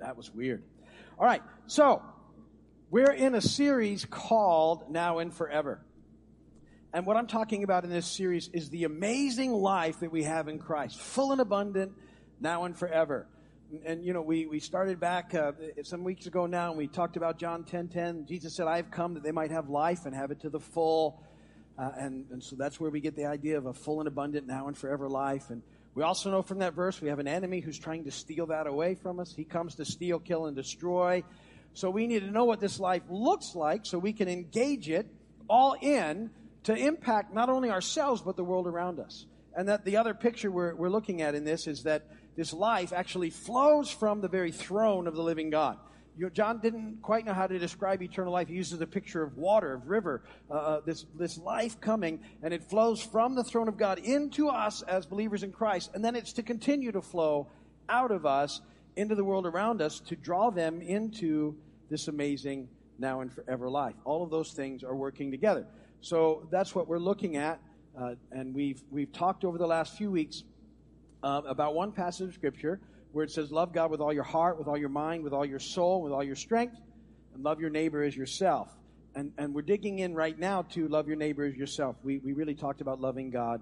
That was weird. All right. So, we're in a series called Now and Forever. And what I'm talking about in this series is the amazing life that we have in Christ, full and abundant, now and forever. And, you know, we, we started back uh, some weeks ago now, and we talked about John 10 10. Jesus said, I've come that they might have life and have it to the full. Uh, and, and so that's where we get the idea of a full and abundant now and forever life. And we also know from that verse we have an enemy who's trying to steal that away from us. He comes to steal, kill, and destroy. So we need to know what this life looks like so we can engage it all in to impact not only ourselves but the world around us. And that the other picture we're, we're looking at in this is that this life actually flows from the very throne of the living God. John didn't quite know how to describe eternal life. He uses a picture of water, of river, uh, uh, this, this life coming, and it flows from the throne of God into us as believers in Christ, and then it's to continue to flow out of us into the world around us to draw them into this amazing now and forever life. All of those things are working together. So that's what we're looking at, uh, and we've we've talked over the last few weeks uh, about one passage of scripture where it says, "Love God with all your heart, with all your mind, with all your soul, with all your strength, and love your neighbor as yourself." And and we're digging in right now to love your neighbor as yourself. We we really talked about loving God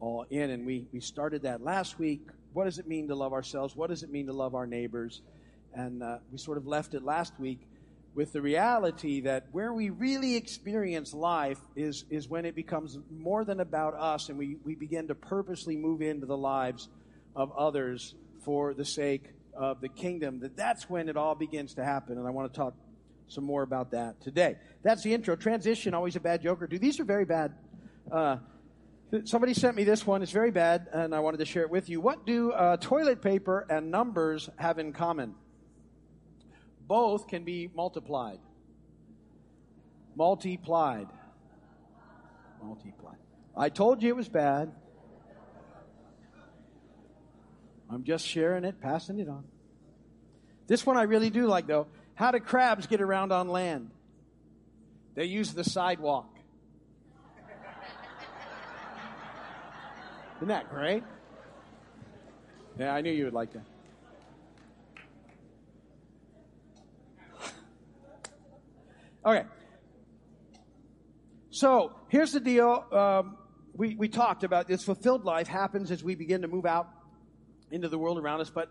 all in, and we we started that last week. What does it mean to love ourselves? What does it mean to love our neighbors? And uh, we sort of left it last week with the reality that where we really experience life is, is when it becomes more than about us and we, we begin to purposely move into the lives of others for the sake of the kingdom. That that's when it all begins to happen. And I want to talk some more about that today. That's the intro. Transition, always a bad joker. Dude, these are very bad. Uh, somebody sent me this one. It's very bad, and I wanted to share it with you. What do uh, toilet paper and numbers have in common? both can be multiplied. Multiplied. Multiplied. I told you it was bad. I'm just sharing it, passing it on. This one I really do like though. How do crabs get around on land? They use the sidewalk. Isn't that great? Yeah, I knew you would like that. Okay. So here's the deal. Um, we, we talked about this fulfilled life happens as we begin to move out into the world around us. But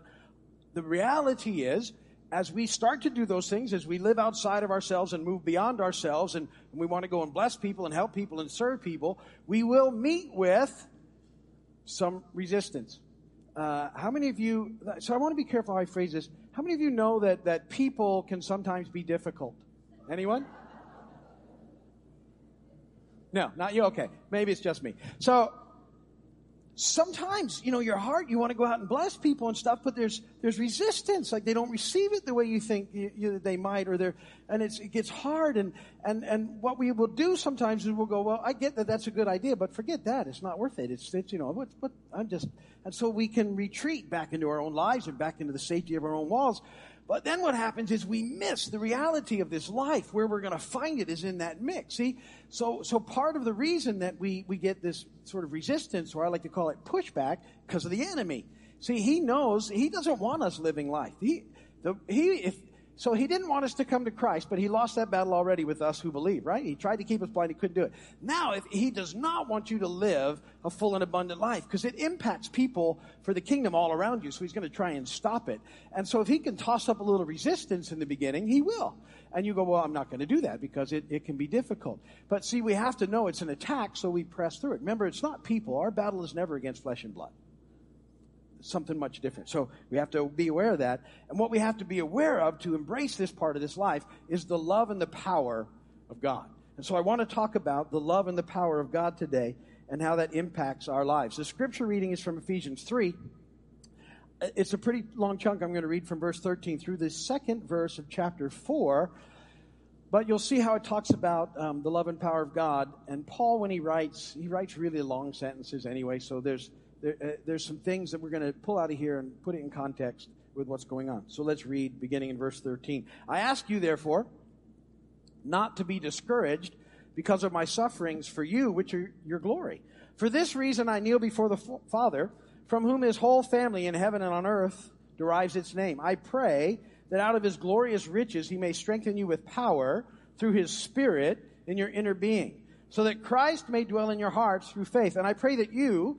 the reality is, as we start to do those things, as we live outside of ourselves and move beyond ourselves, and, we want to go and bless people and help people and serve people, we will meet with some resistance. Uh, how many of you, so I want to be careful how I phrase this. How many of you know that, that people can sometimes be difficult? Anyone? No, not you. Okay. Maybe it's just me. So sometimes, you know, your heart, you want to go out and bless people and stuff, but there's, there's resistance. Like they don't receive it the way you think you, you, they might, or they're, and it's, it gets hard. And, and, and what we will do sometimes is we'll go, well, I get that that's a good idea, but forget that. It's not worth it. It's, it's you know, what, I'm just, and so we can retreat back into our own lives and back into the safety of our own walls. But then what happens is we miss the reality of this life. Where we're going to find it is in that mix. See? So, so part of the reason that we, we get this sort of resistance, or I like to call it pushback, because of the enemy. See, he knows, he doesn't want us living life. He, the, he, if, so he didn't want us to come to Christ, but he lost that battle already with us who believe, right? He tried to keep us blind, he couldn't do it. Now, if he does not want you to live a full and abundant life, because it impacts people for the kingdom all around you, so he's going to try and stop it. And so if he can toss up a little resistance in the beginning, he will. And you go, well, I'm not going to do that because it, it can be difficult. But see, we have to know it's an attack, so we press through it. Remember, it's not people. Our battle is never against flesh and blood something much different. So we have to be aware of that. And what we have to be aware of to embrace this part of this life is the love and the power of God. And so I want to talk about the love and the power of God today and how that impacts our lives. The scripture reading is from Ephesians 3. It's a pretty long chunk. I'm going to read from verse 13 through the second verse of chapter 4. But you'll see how it talks about um, the love and power of God. And Paul, when he writes, he writes really long sentences anyway, so there's there, uh, there's some things that we're going to pull out of here and put it in context with what's going on. So let's read beginning in verse 13. I ask you, therefore, not to be discouraged because of my sufferings for you, which are your glory. For this reason I kneel before the Father, from whom his whole family in heaven and on earth derives its name. I pray that out of his glorious riches he may strengthen you with power through his Spirit in your inner being, so that Christ may dwell in your hearts through faith. And I pray that you,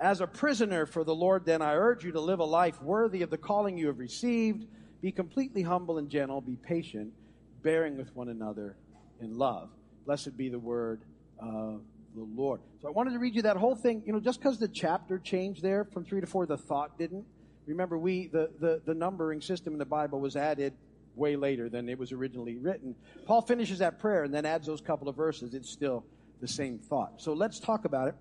As a prisoner for the Lord, then I urge you to live a life worthy of the calling you have received. Be completely humble and gentle. Be patient, bearing with one another in love. Blessed be the word of the Lord. So I wanted to read you that whole thing. You know, just because the chapter changed there from three to four, the thought didn't. Remember, we the, the, the numbering system in the Bible was added way later than it was originally written. Paul finishes that prayer and then adds those couple of verses. It's still the same thought. So let's talk about it.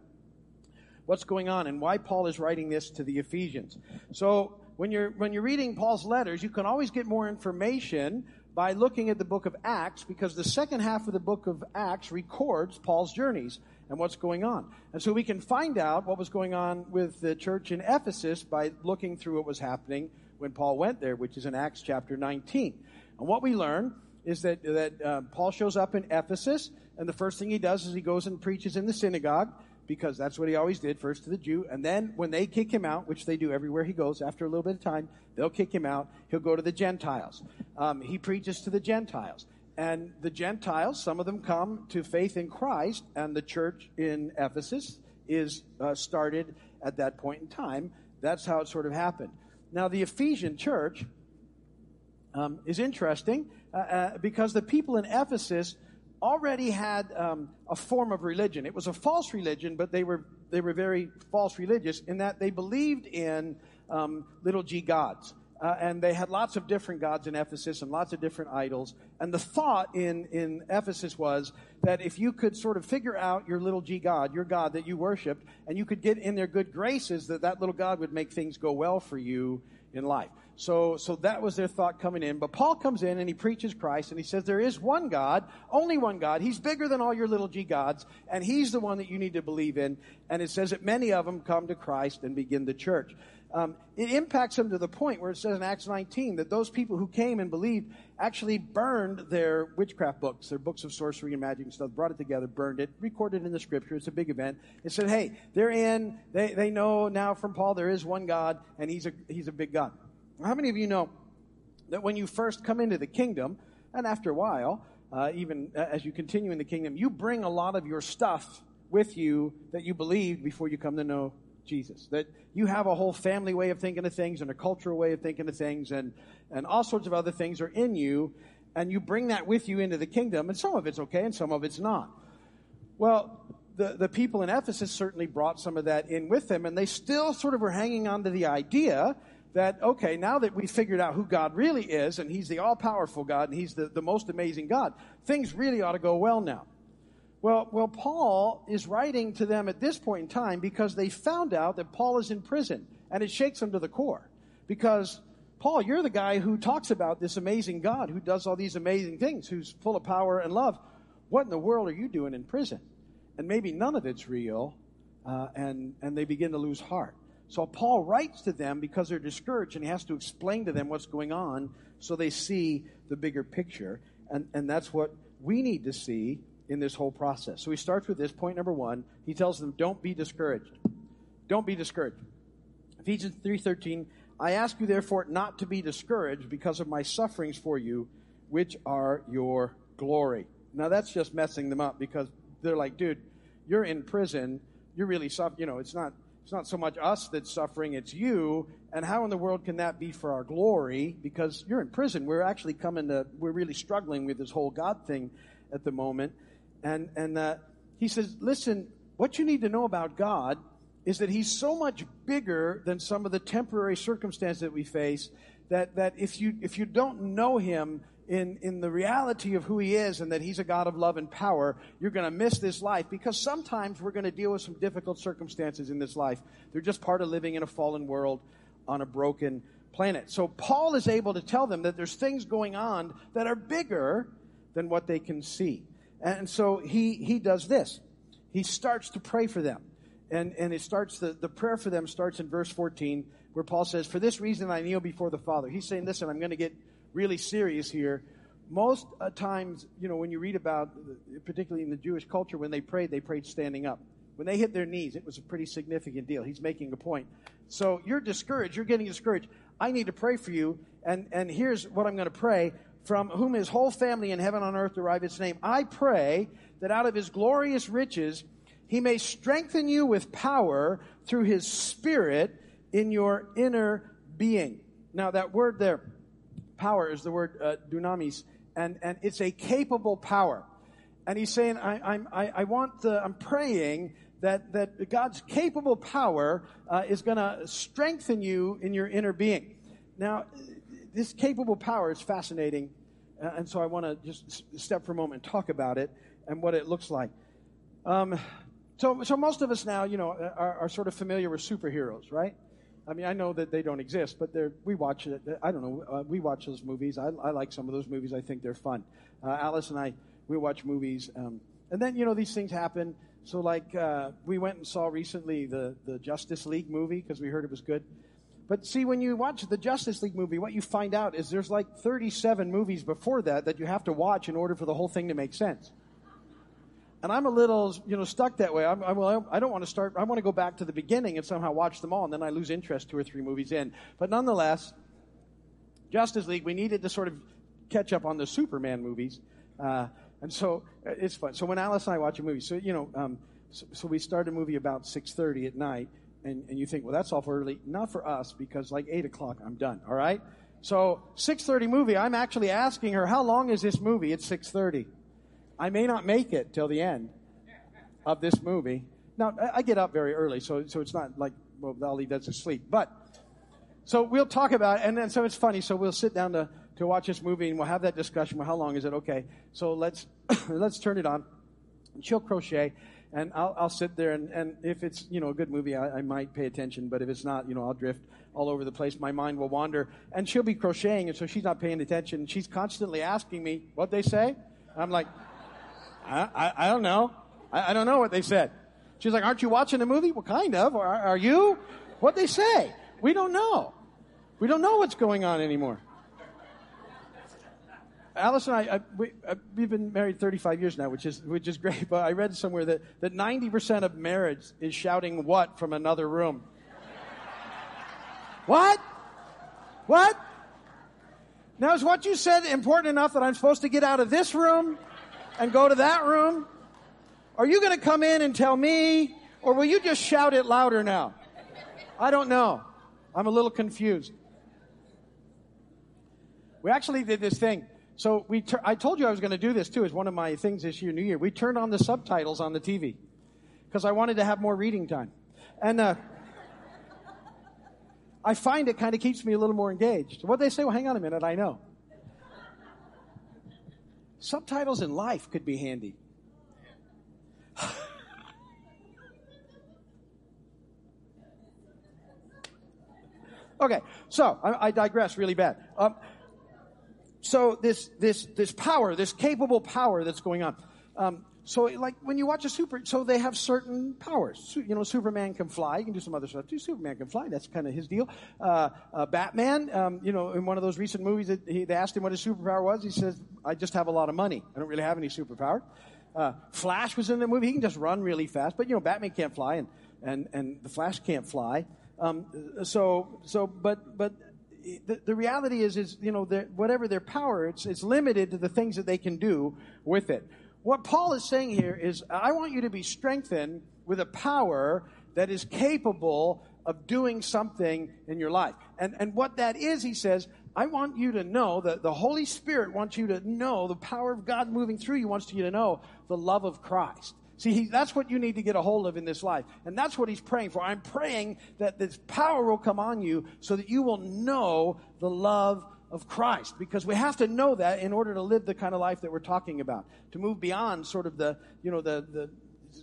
What's going on and why Paul is writing this to the Ephesians. So when you're, when you're reading Paul's letters, you can always get more information by looking at the book of Acts because the second half of the book of Acts records Paul's journeys and what's going on. And so we can find out what was going on with the church in Ephesus by looking through what was happening when Paul went there, which is in Acts chapter 19. And what we learn is that, that uh, Paul shows up in Ephesus, and the first thing he does is he goes and preaches in the synagogue, because that's what he always did, first to the Jew. And then when they kick him out, which they do everywhere he goes, after a little bit of time, they'll kick him out. He'll go to the Gentiles. Um, he preaches to the Gentiles. And the Gentiles, some of them come to faith in Christ, and the church in Ephesus is uh, started at that point in time. That's how it sort of happened. Now, the Ephesian church um, is interesting uh, uh, because the people in Ephesus already had um, a form of religion. It was a false religion, but they were they were very false religious in that they believed in um, little g gods. Uh, and they had lots of different gods in Ephesus and lots of different idols. And the thought in, in Ephesus was that if you could sort of figure out your little g god, your god that you worshiped, and you could get in their good graces, that that little god would make things go well for you in life. So, so that was their thought coming in. But Paul comes in and he preaches Christ and he says there is one God, only one God. He's bigger than all your little g gods, and he's the one that you need to believe in. And it says that many of them come to Christ and begin the church. Um, it impacts them to the point where it says in Acts 19 that those people who came and believed actually burned their witchcraft books, their books of sorcery and magic and stuff, brought it together, burned it, recorded in the scripture. It's a big event. It said, hey, they're in, they, they know now from Paul there is one God, and he's a, he's a big God. How many of you know that when you first come into the kingdom, and after a while, uh, even as you continue in the kingdom, you bring a lot of your stuff with you that you believed before you come to know Jesus. That you have a whole family way of thinking of things and a cultural way of thinking of things and, and all sorts of other things are in you, and you bring that with you into the kingdom, and some of it's okay and some of it's not. Well, the, the people in Ephesus certainly brought some of that in with them, and they still sort of were hanging on to the idea that, okay, now that we figured out who God really is, and He's the all powerful God, and He's the, the most amazing God, things really ought to go well now. Well, well, Paul is writing to them at this point in time because they found out that Paul is in prison, and it shakes them to the core. Because, Paul, you're the guy who talks about this amazing God who does all these amazing things, who's full of power and love. What in the world are you doing in prison? And maybe none of it's real, uh, and, and they begin to lose heart. So Paul writes to them because they're discouraged and he has to explain to them what's going on so they see the bigger picture. And, and that's what we need to see in this whole process. So he starts with this point number one. He tells them, don't be discouraged. Don't be discouraged. Ephesians 3.13, I ask you therefore not to be discouraged because of my sufferings for you, which are your glory. Now that's just messing them up because they're like, dude, you're in prison. You're really suffering. You know, it's not it's not so much us that's suffering, it's you. And how in the world can that be for our glory? Because you're in prison. We're actually coming to, we're really struggling with this whole God thing at the moment. And, and uh, he says, listen, what you need to know about God is that he's so much bigger than some of the temporary circumstances that we face that, that if you, if you don't know him, in, in the reality of who he is and that he's a God of love and power, you're going to miss this life because sometimes we're going to deal with some difficult circumstances in this life. They're just part of living in a fallen world on a broken planet. So Paul is able to tell them that there's things going on that are bigger than what they can see. And so he, he does this. He starts to pray for them. And, and it starts, the, the prayer for them starts in verse 14, where Paul says, For this reason I kneel before the Father. He's saying, Listen, I'm going to get really serious here. Most uh, times, you know, when you read about, particularly in the Jewish culture, when they prayed, they prayed standing up. When they hit their knees, it was a pretty significant deal. He's making a point. So you're discouraged. You're getting discouraged. I need to pray for you. And, and here's what I'm going to pray from whom his whole family in heaven on earth derive its name. I pray that out of his glorious riches, he may strengthen you with power through his spirit in your inner being. Now, that word there, power, is the word uh, dunamis, and, and it's a capable power. And he's saying, I, I'm, I, I want the, I'm praying that, that God's capable power uh, is going to strengthen you in your inner being. Now, this capable power is fascinating, uh, and so I want to just step for a moment and talk about it and what it looks like. Um, so, so most of us now, you know, are, are, sort of familiar with superheroes, right? I mean, I know that they don't exist, but we watch it. I don't know. Uh, we watch those movies. I, I, like some of those movies. I think they're fun. Uh, Alice and I, we watch movies. Um, and then, you know, these things happen. So, like, uh, we went and saw recently the, the Justice League movie because we heard it was good. But see, when you watch the Justice League movie, what you find out is there's like 37 movies before that that you have to watch in order for the whole thing to make sense. And I'm a little, you know, stuck that way. I'm, I, I don't want to start. I want to go back to the beginning and somehow watch them all, and then I lose interest two or three movies in. But nonetheless, Justice League, we needed to sort of catch up on the Superman movies, uh, and so uh, it's fun. So when Alice and I watch a movie, so you know, um, so, so we start a movie about 6:30 at night and, and you think, well, that's awful early. Not for us, because like 8 o'clock, I'm done, all right? So 6.30 movie, I'm actually asking her, how long is this movie? It's 6.30. I may not make it till the end of this movie. Now, I get up very early, so, so it's not like, well, Ali does sleep. But, so we'll talk about it, and then, so it's funny, so we'll sit down to, to watch this movie, and we'll have that discussion. Well, how long is it? Okay, so let's, let's turn it on. She'll crochet and I'll, I'll sit there and, and if it's you know a good movie I, I might pay attention but if it's not you know I'll drift all over the place my mind will wander and she'll be crocheting and so she's not paying attention she's constantly asking me what they say I'm like I, I, I don't know I, I, don't know what they said she's like aren't you watching the movie well kind of are, are you what they say we don't know we don't know what's going on anymore Alice and I, I we, have uh, been married 35 years now, which is which is great. But I read somewhere that that 90% of marriage is shouting "what" from another room. what? What? Now is what you said important enough that I'm supposed to get out of this room and go to that room? Are you going to come in and tell me, or will you just shout it louder now? I don't know. I'm a little confused. We actually did this thing. So we, tur- I told you I was going to do this too as one of my things this year, New Year. We turned on the subtitles on the TV because I wanted to have more reading time, and uh, I find it kind of keeps me a little more engaged. What they say? Well, hang on a minute. I know. Subtitles in life could be handy. okay, so I, I, digress really bad. Um, so this this this power, this capable power that's going on. Um, so like when you watch a super, so they have certain powers. You know, Superman can fly. You can do some other stuff too. Superman can fly. That's kind of his deal. Uh, uh, Batman, um, you know, in one of those recent movies, that he, they asked him what his superpower was. He says, "I just have a lot of money. I don't really have any superpower." Uh, Flash was in the movie. He can just run really fast, but you know, Batman can't fly, and and and the Flash can't fly. Um, so so, but but the, the reality is, is you know, whatever their power, it's, it's limited to the things that they can do with it. What Paul is saying here is, I want you to be strengthened with a power that is capable of doing something in your life. And, and what that is, he says, I want you to know that the Holy Spirit wants you to know the power of God moving through you wants you to know the love of Christ. See, he, that's what you need to get a hold of in this life. And that's what he's praying for. I'm praying that this power will come on you so that you will know the love of Christ. Because we have to know that in order to live the kind of life that we're talking about. To move beyond sort of the, you know, the, the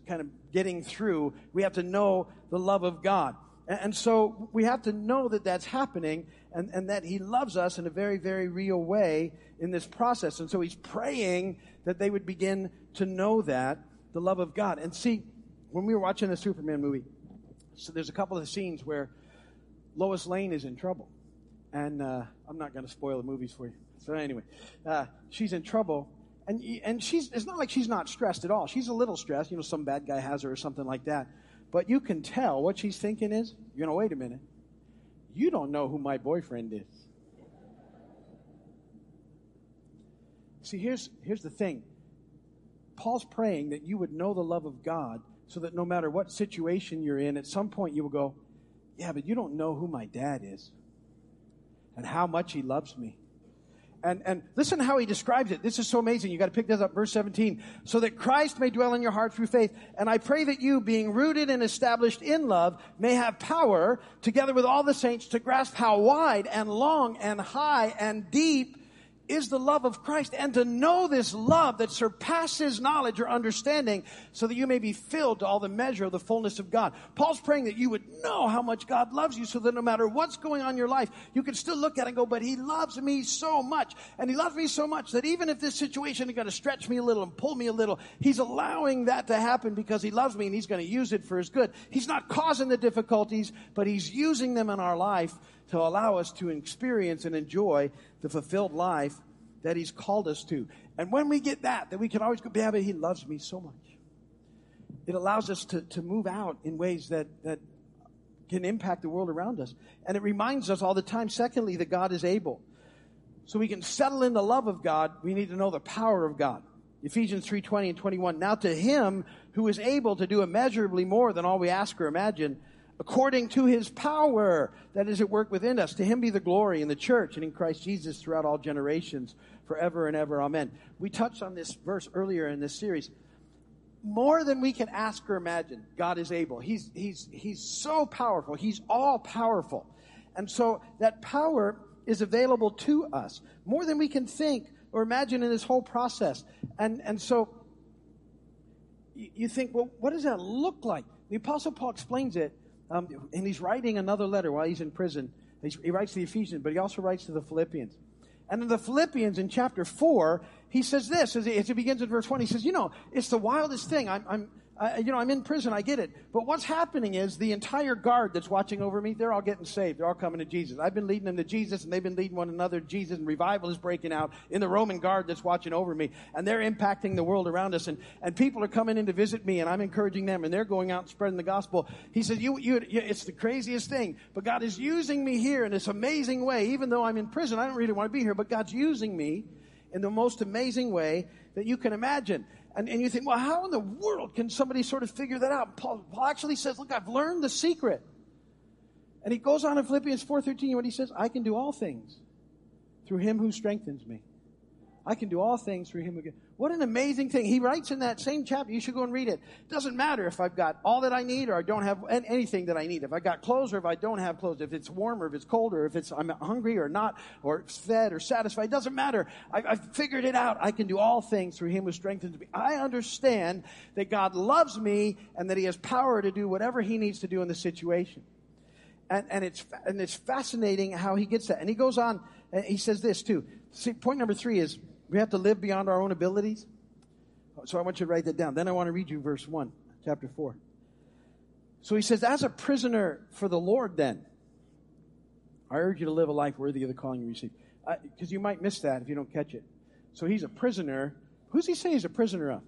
kind of getting through, we have to know the love of God. And, and so we have to know that that's happening and, and that he loves us in a very, very real way in this process. And so he's praying that they would begin to know that, the love of God. And see, when we were watching the Superman movie, so there's a couple of scenes where Lois Lane is in trouble. And uh, I'm not going to spoil the movies for you. So anyway, uh, she's in trouble. And, and she's, it's not like she's not stressed at all. She's a little stressed. You know, some bad guy has her or something like that. But you can tell what she's thinking is, you know, wait a minute. You don't know who my boyfriend is. See, here's, here's the thing. Paul's praying that you would know the love of God so that no matter what situation you're in, at some point you will go, Yeah, but you don't know who my dad is and how much he loves me. And, and listen how he describes it. This is so amazing. You got to pick this up, verse 17. So that Christ may dwell in your heart through faith. And I pray that you, being rooted and established in love, may have power, together with all the saints, to grasp how wide and long and high and deep is the love of Christ and to know this love that surpasses knowledge or understanding so that you may be filled to all the measure of the fullness of God. Paul's praying that you would know how much God loves you so that no matter what's going on in your life, you can still look at it and go, but he loves me so much. And he loves me so much that even if this situation is going to stretch me a little and pull me a little, he's allowing that to happen because he loves me and he's going to use it for his good. He's not causing the difficulties, but he's using them in our life to allow us to experience and enjoy the fulfilled life that He's called us to. And when we get that, then we can always go, yeah, but He loves me so much. It allows us to, to move out in ways that, that can impact the world around us. And it reminds us all the time, secondly, that God is able. So we can settle in the love of God, we need to know the power of God. Ephesians 3:20 and 21. Now to him who is able to do immeasurably more than all we ask or imagine, according to his power that is at work within us. To him be the glory in the church and in Christ Jesus throughout all generations, forever and ever. Amen. We touched on this verse earlier in this series. More than we can ask or imagine, God is able. He's, he's, he's so powerful. He's all powerful. And so that power is available to us more than we can think or imagine in this whole process. And, and so you, think, well, what does that look like? The Apostle Paul explains it um, and he's writing another letter while he's in prison. He's, he writes to the Ephesians, but he also writes to the Philippians. And in the Philippians, in chapter 4, he says this, as he, as he begins in verse 1, he says, You know, it's the wildest thing. I'm, I'm I, you know, I'm in prison, I get it. But what's happening is the entire guard that's watching over me, they're all getting saved. They're all coming to Jesus. I've been leading them to Jesus, and they've been leading one another to Jesus, and revival is breaking out in the Roman guard that's watching over me. And they're impacting the world around us. And, and people are coming in to visit me, and I'm encouraging them, and they're going out and spreading the gospel. He says, you, you, you, it's the craziest thing. But God is using me here in this amazing way. Even though I'm in prison, I don't really want to be here, but God's using me in the most amazing way that you can imagine. And, and you think, well, how in the world can somebody sort of figure that out? Paul, Paul actually says, look, I've learned the secret. And he goes on in Philippians 4.13, when he says, I can do all things through him who strengthens me. I can do all things through him again. What an amazing thing. He writes in that same chapter, you should go and read it. Doesn't matter if I've got all that I need or I don't have anything that I need. If I got clothes or if I don't have clothes. If it's warm or if it's cold or if it's, I'm hungry or not, or fed or satisfied. Doesn't matter. I, I've figured it out. I can do all things through him who strengthens me. I understand that God loves me and that he has power to do whatever he needs to do in the situation. And, and it's, and it's fascinating how he gets that. And he goes on, he says this too. See, point number three is, we have to live beyond our own abilities. So I want you to write that down. Then I want to read you verse 1, chapter 4. So he says, As a prisoner for the Lord, then, I urge you to live a life worthy of the calling you received. Because you might miss that if you don't catch it. So he's a prisoner. Who's he say he's a prisoner of?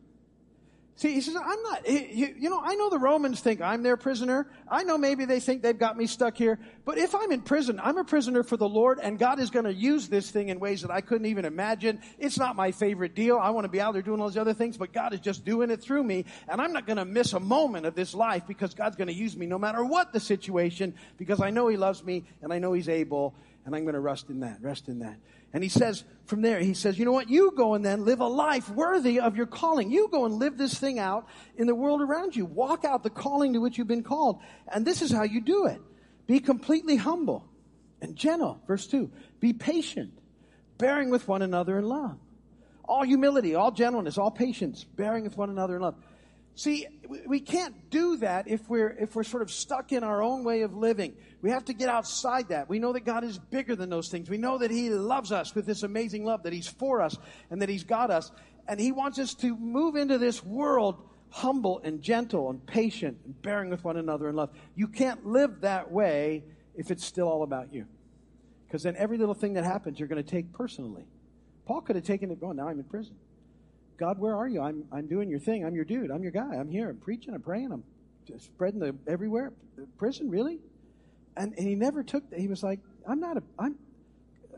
See, he says, I'm not, you, know, I know the Romans think I'm their prisoner. I know maybe they think they've got me stuck here. But if I'm in prison, I'm a prisoner for the Lord and God is going to use this thing in ways that I couldn't even imagine. It's not my favorite deal. I want to be out there doing all these other things, but God is just doing it through me. And I'm not going to miss a moment of this life because God's going to use me no matter what the situation because I know He loves me and I know He's able and I'm going to rest in that, rest in that. And he says from there, he says, you know what? You go and then live a life worthy of your calling. You go and live this thing out in the world around you. Walk out the calling to which you've been called. And this is how you do it. Be completely humble and gentle. Verse two. Be patient, bearing with one another in love. All humility, all gentleness, all patience, bearing with one another in love. See, we can't do that if we're, if we're sort of stuck in our own way of living. We have to get outside that. We know that God is bigger than those things. We know that He loves us with this amazing love, that He's for us and that He's got us. And He wants us to move into this world humble and gentle and patient and bearing with one another in love. You can't live that way if it's still all about you. Because then every little thing that happens, you're going to take personally. Paul could have taken it, oh, now I'm in prison. God, where are you? I'm, I'm doing your thing. I'm your dude. I'm your guy. I'm here. I'm preaching. I'm praying. I'm spreading the everywhere. Prison, really? And, and he never took that. He was like, I'm not a, I'm,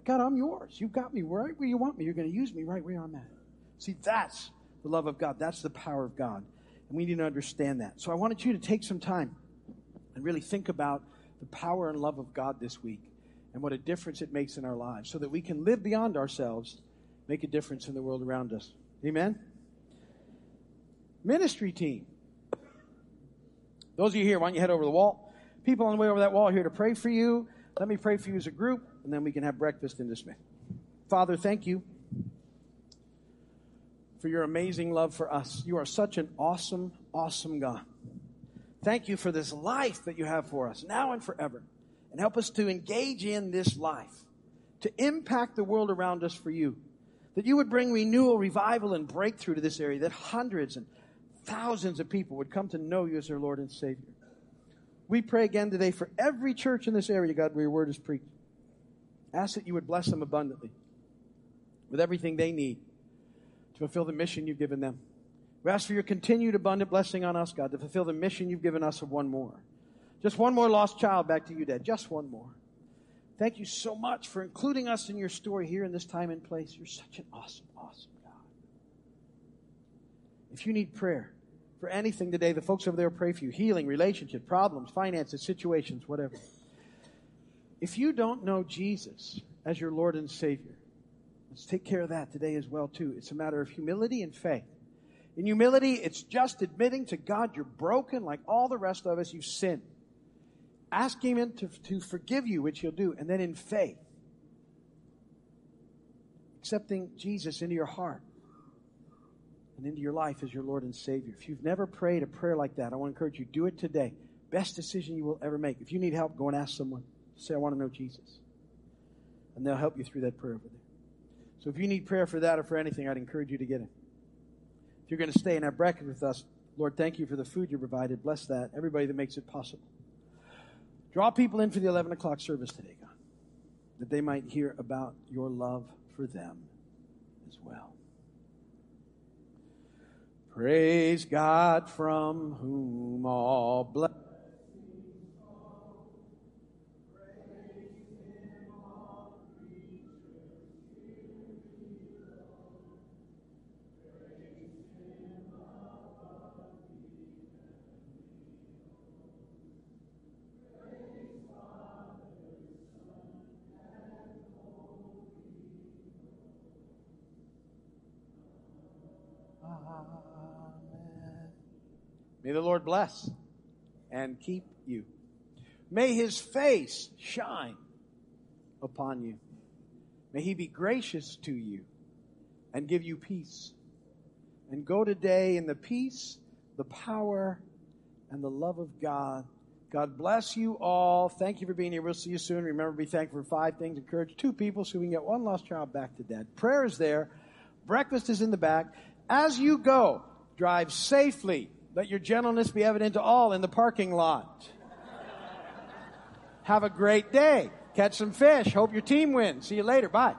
God, I'm yours. You've got me right where you want me. You're going to use me right where I'm at. See, that's the love of God. That's the power of God. And we need to understand that. So I wanted you to take some time and really think about the power and love of God this week and what a difference it makes in our lives so that we can live beyond ourselves, make a difference in the world around us. Amen? Ministry team. Those of you here, why don't you head over the wall? People on the way over that wall here to pray for you. Let me pray for you as a group, and then we can have breakfast in dismay. Father, thank you for your amazing love for us. You are such an awesome, awesome God. Thank you for this life that you have for us now and forever. And help us to engage in this life, to impact the world around us for you that you would bring renewal, revival, and breakthrough to this area, that hundreds and thousands of people would come to know you as their Lord and Savior. We pray again today for every church in this area, God, where your word is preached. Ask that you would bless them abundantly with everything they need to fulfill the mission you've given them. We ask for your continued abundant blessing on us, God, to fulfill the mission you've given us of one more. Just one more lost child back to you, Dad. Just one more. Thank you so much for including us in your story here in this time and place. You're such an awesome, awesome God. If you need prayer for anything today, the folks over there pray for you healing, relationship, problems, finances, situations, whatever. If you don't know Jesus as your Lord and Savior, let's take care of that today as well too. It's a matter of humility and faith. In humility, it's just admitting to God you're broken like all the rest of us, you've sinned asking Him to, to forgive you, which He'll do, and then in faith, accepting Jesus into your heart and into your life as your Lord and Savior. If you've never prayed a prayer like that, I want to encourage you, do it today. Best decision you will ever make. If you need help, go and ask someone. Say, I want to know Jesus. And they'll help you through that prayer over there. So if you need prayer for that or for anything, I'd encourage you to get it. If you're going to stay and have breakfast with us, Lord, thank you for the food you provided. Bless that. Everybody that makes it possible. Draw people in for the 11 o'clock service today, God, that they might hear about your love for them as well. Praise God from whom all blessings May the Lord bless and keep you. May his face shine upon you. May he be gracious to you and give you peace. And go today in the peace, the power, and the love of God. God bless you all. Thank you for being here. We'll see you soon. Remember, be thankful for five things. Encourage two people so we can get one lost child back to dad. Prayer is there. Breakfast is in the back. As you go, drive safely let your gentleness be evident to all in the parking lot. Have a great day. Catch some fish. Hope your team wins. See you later. Bye.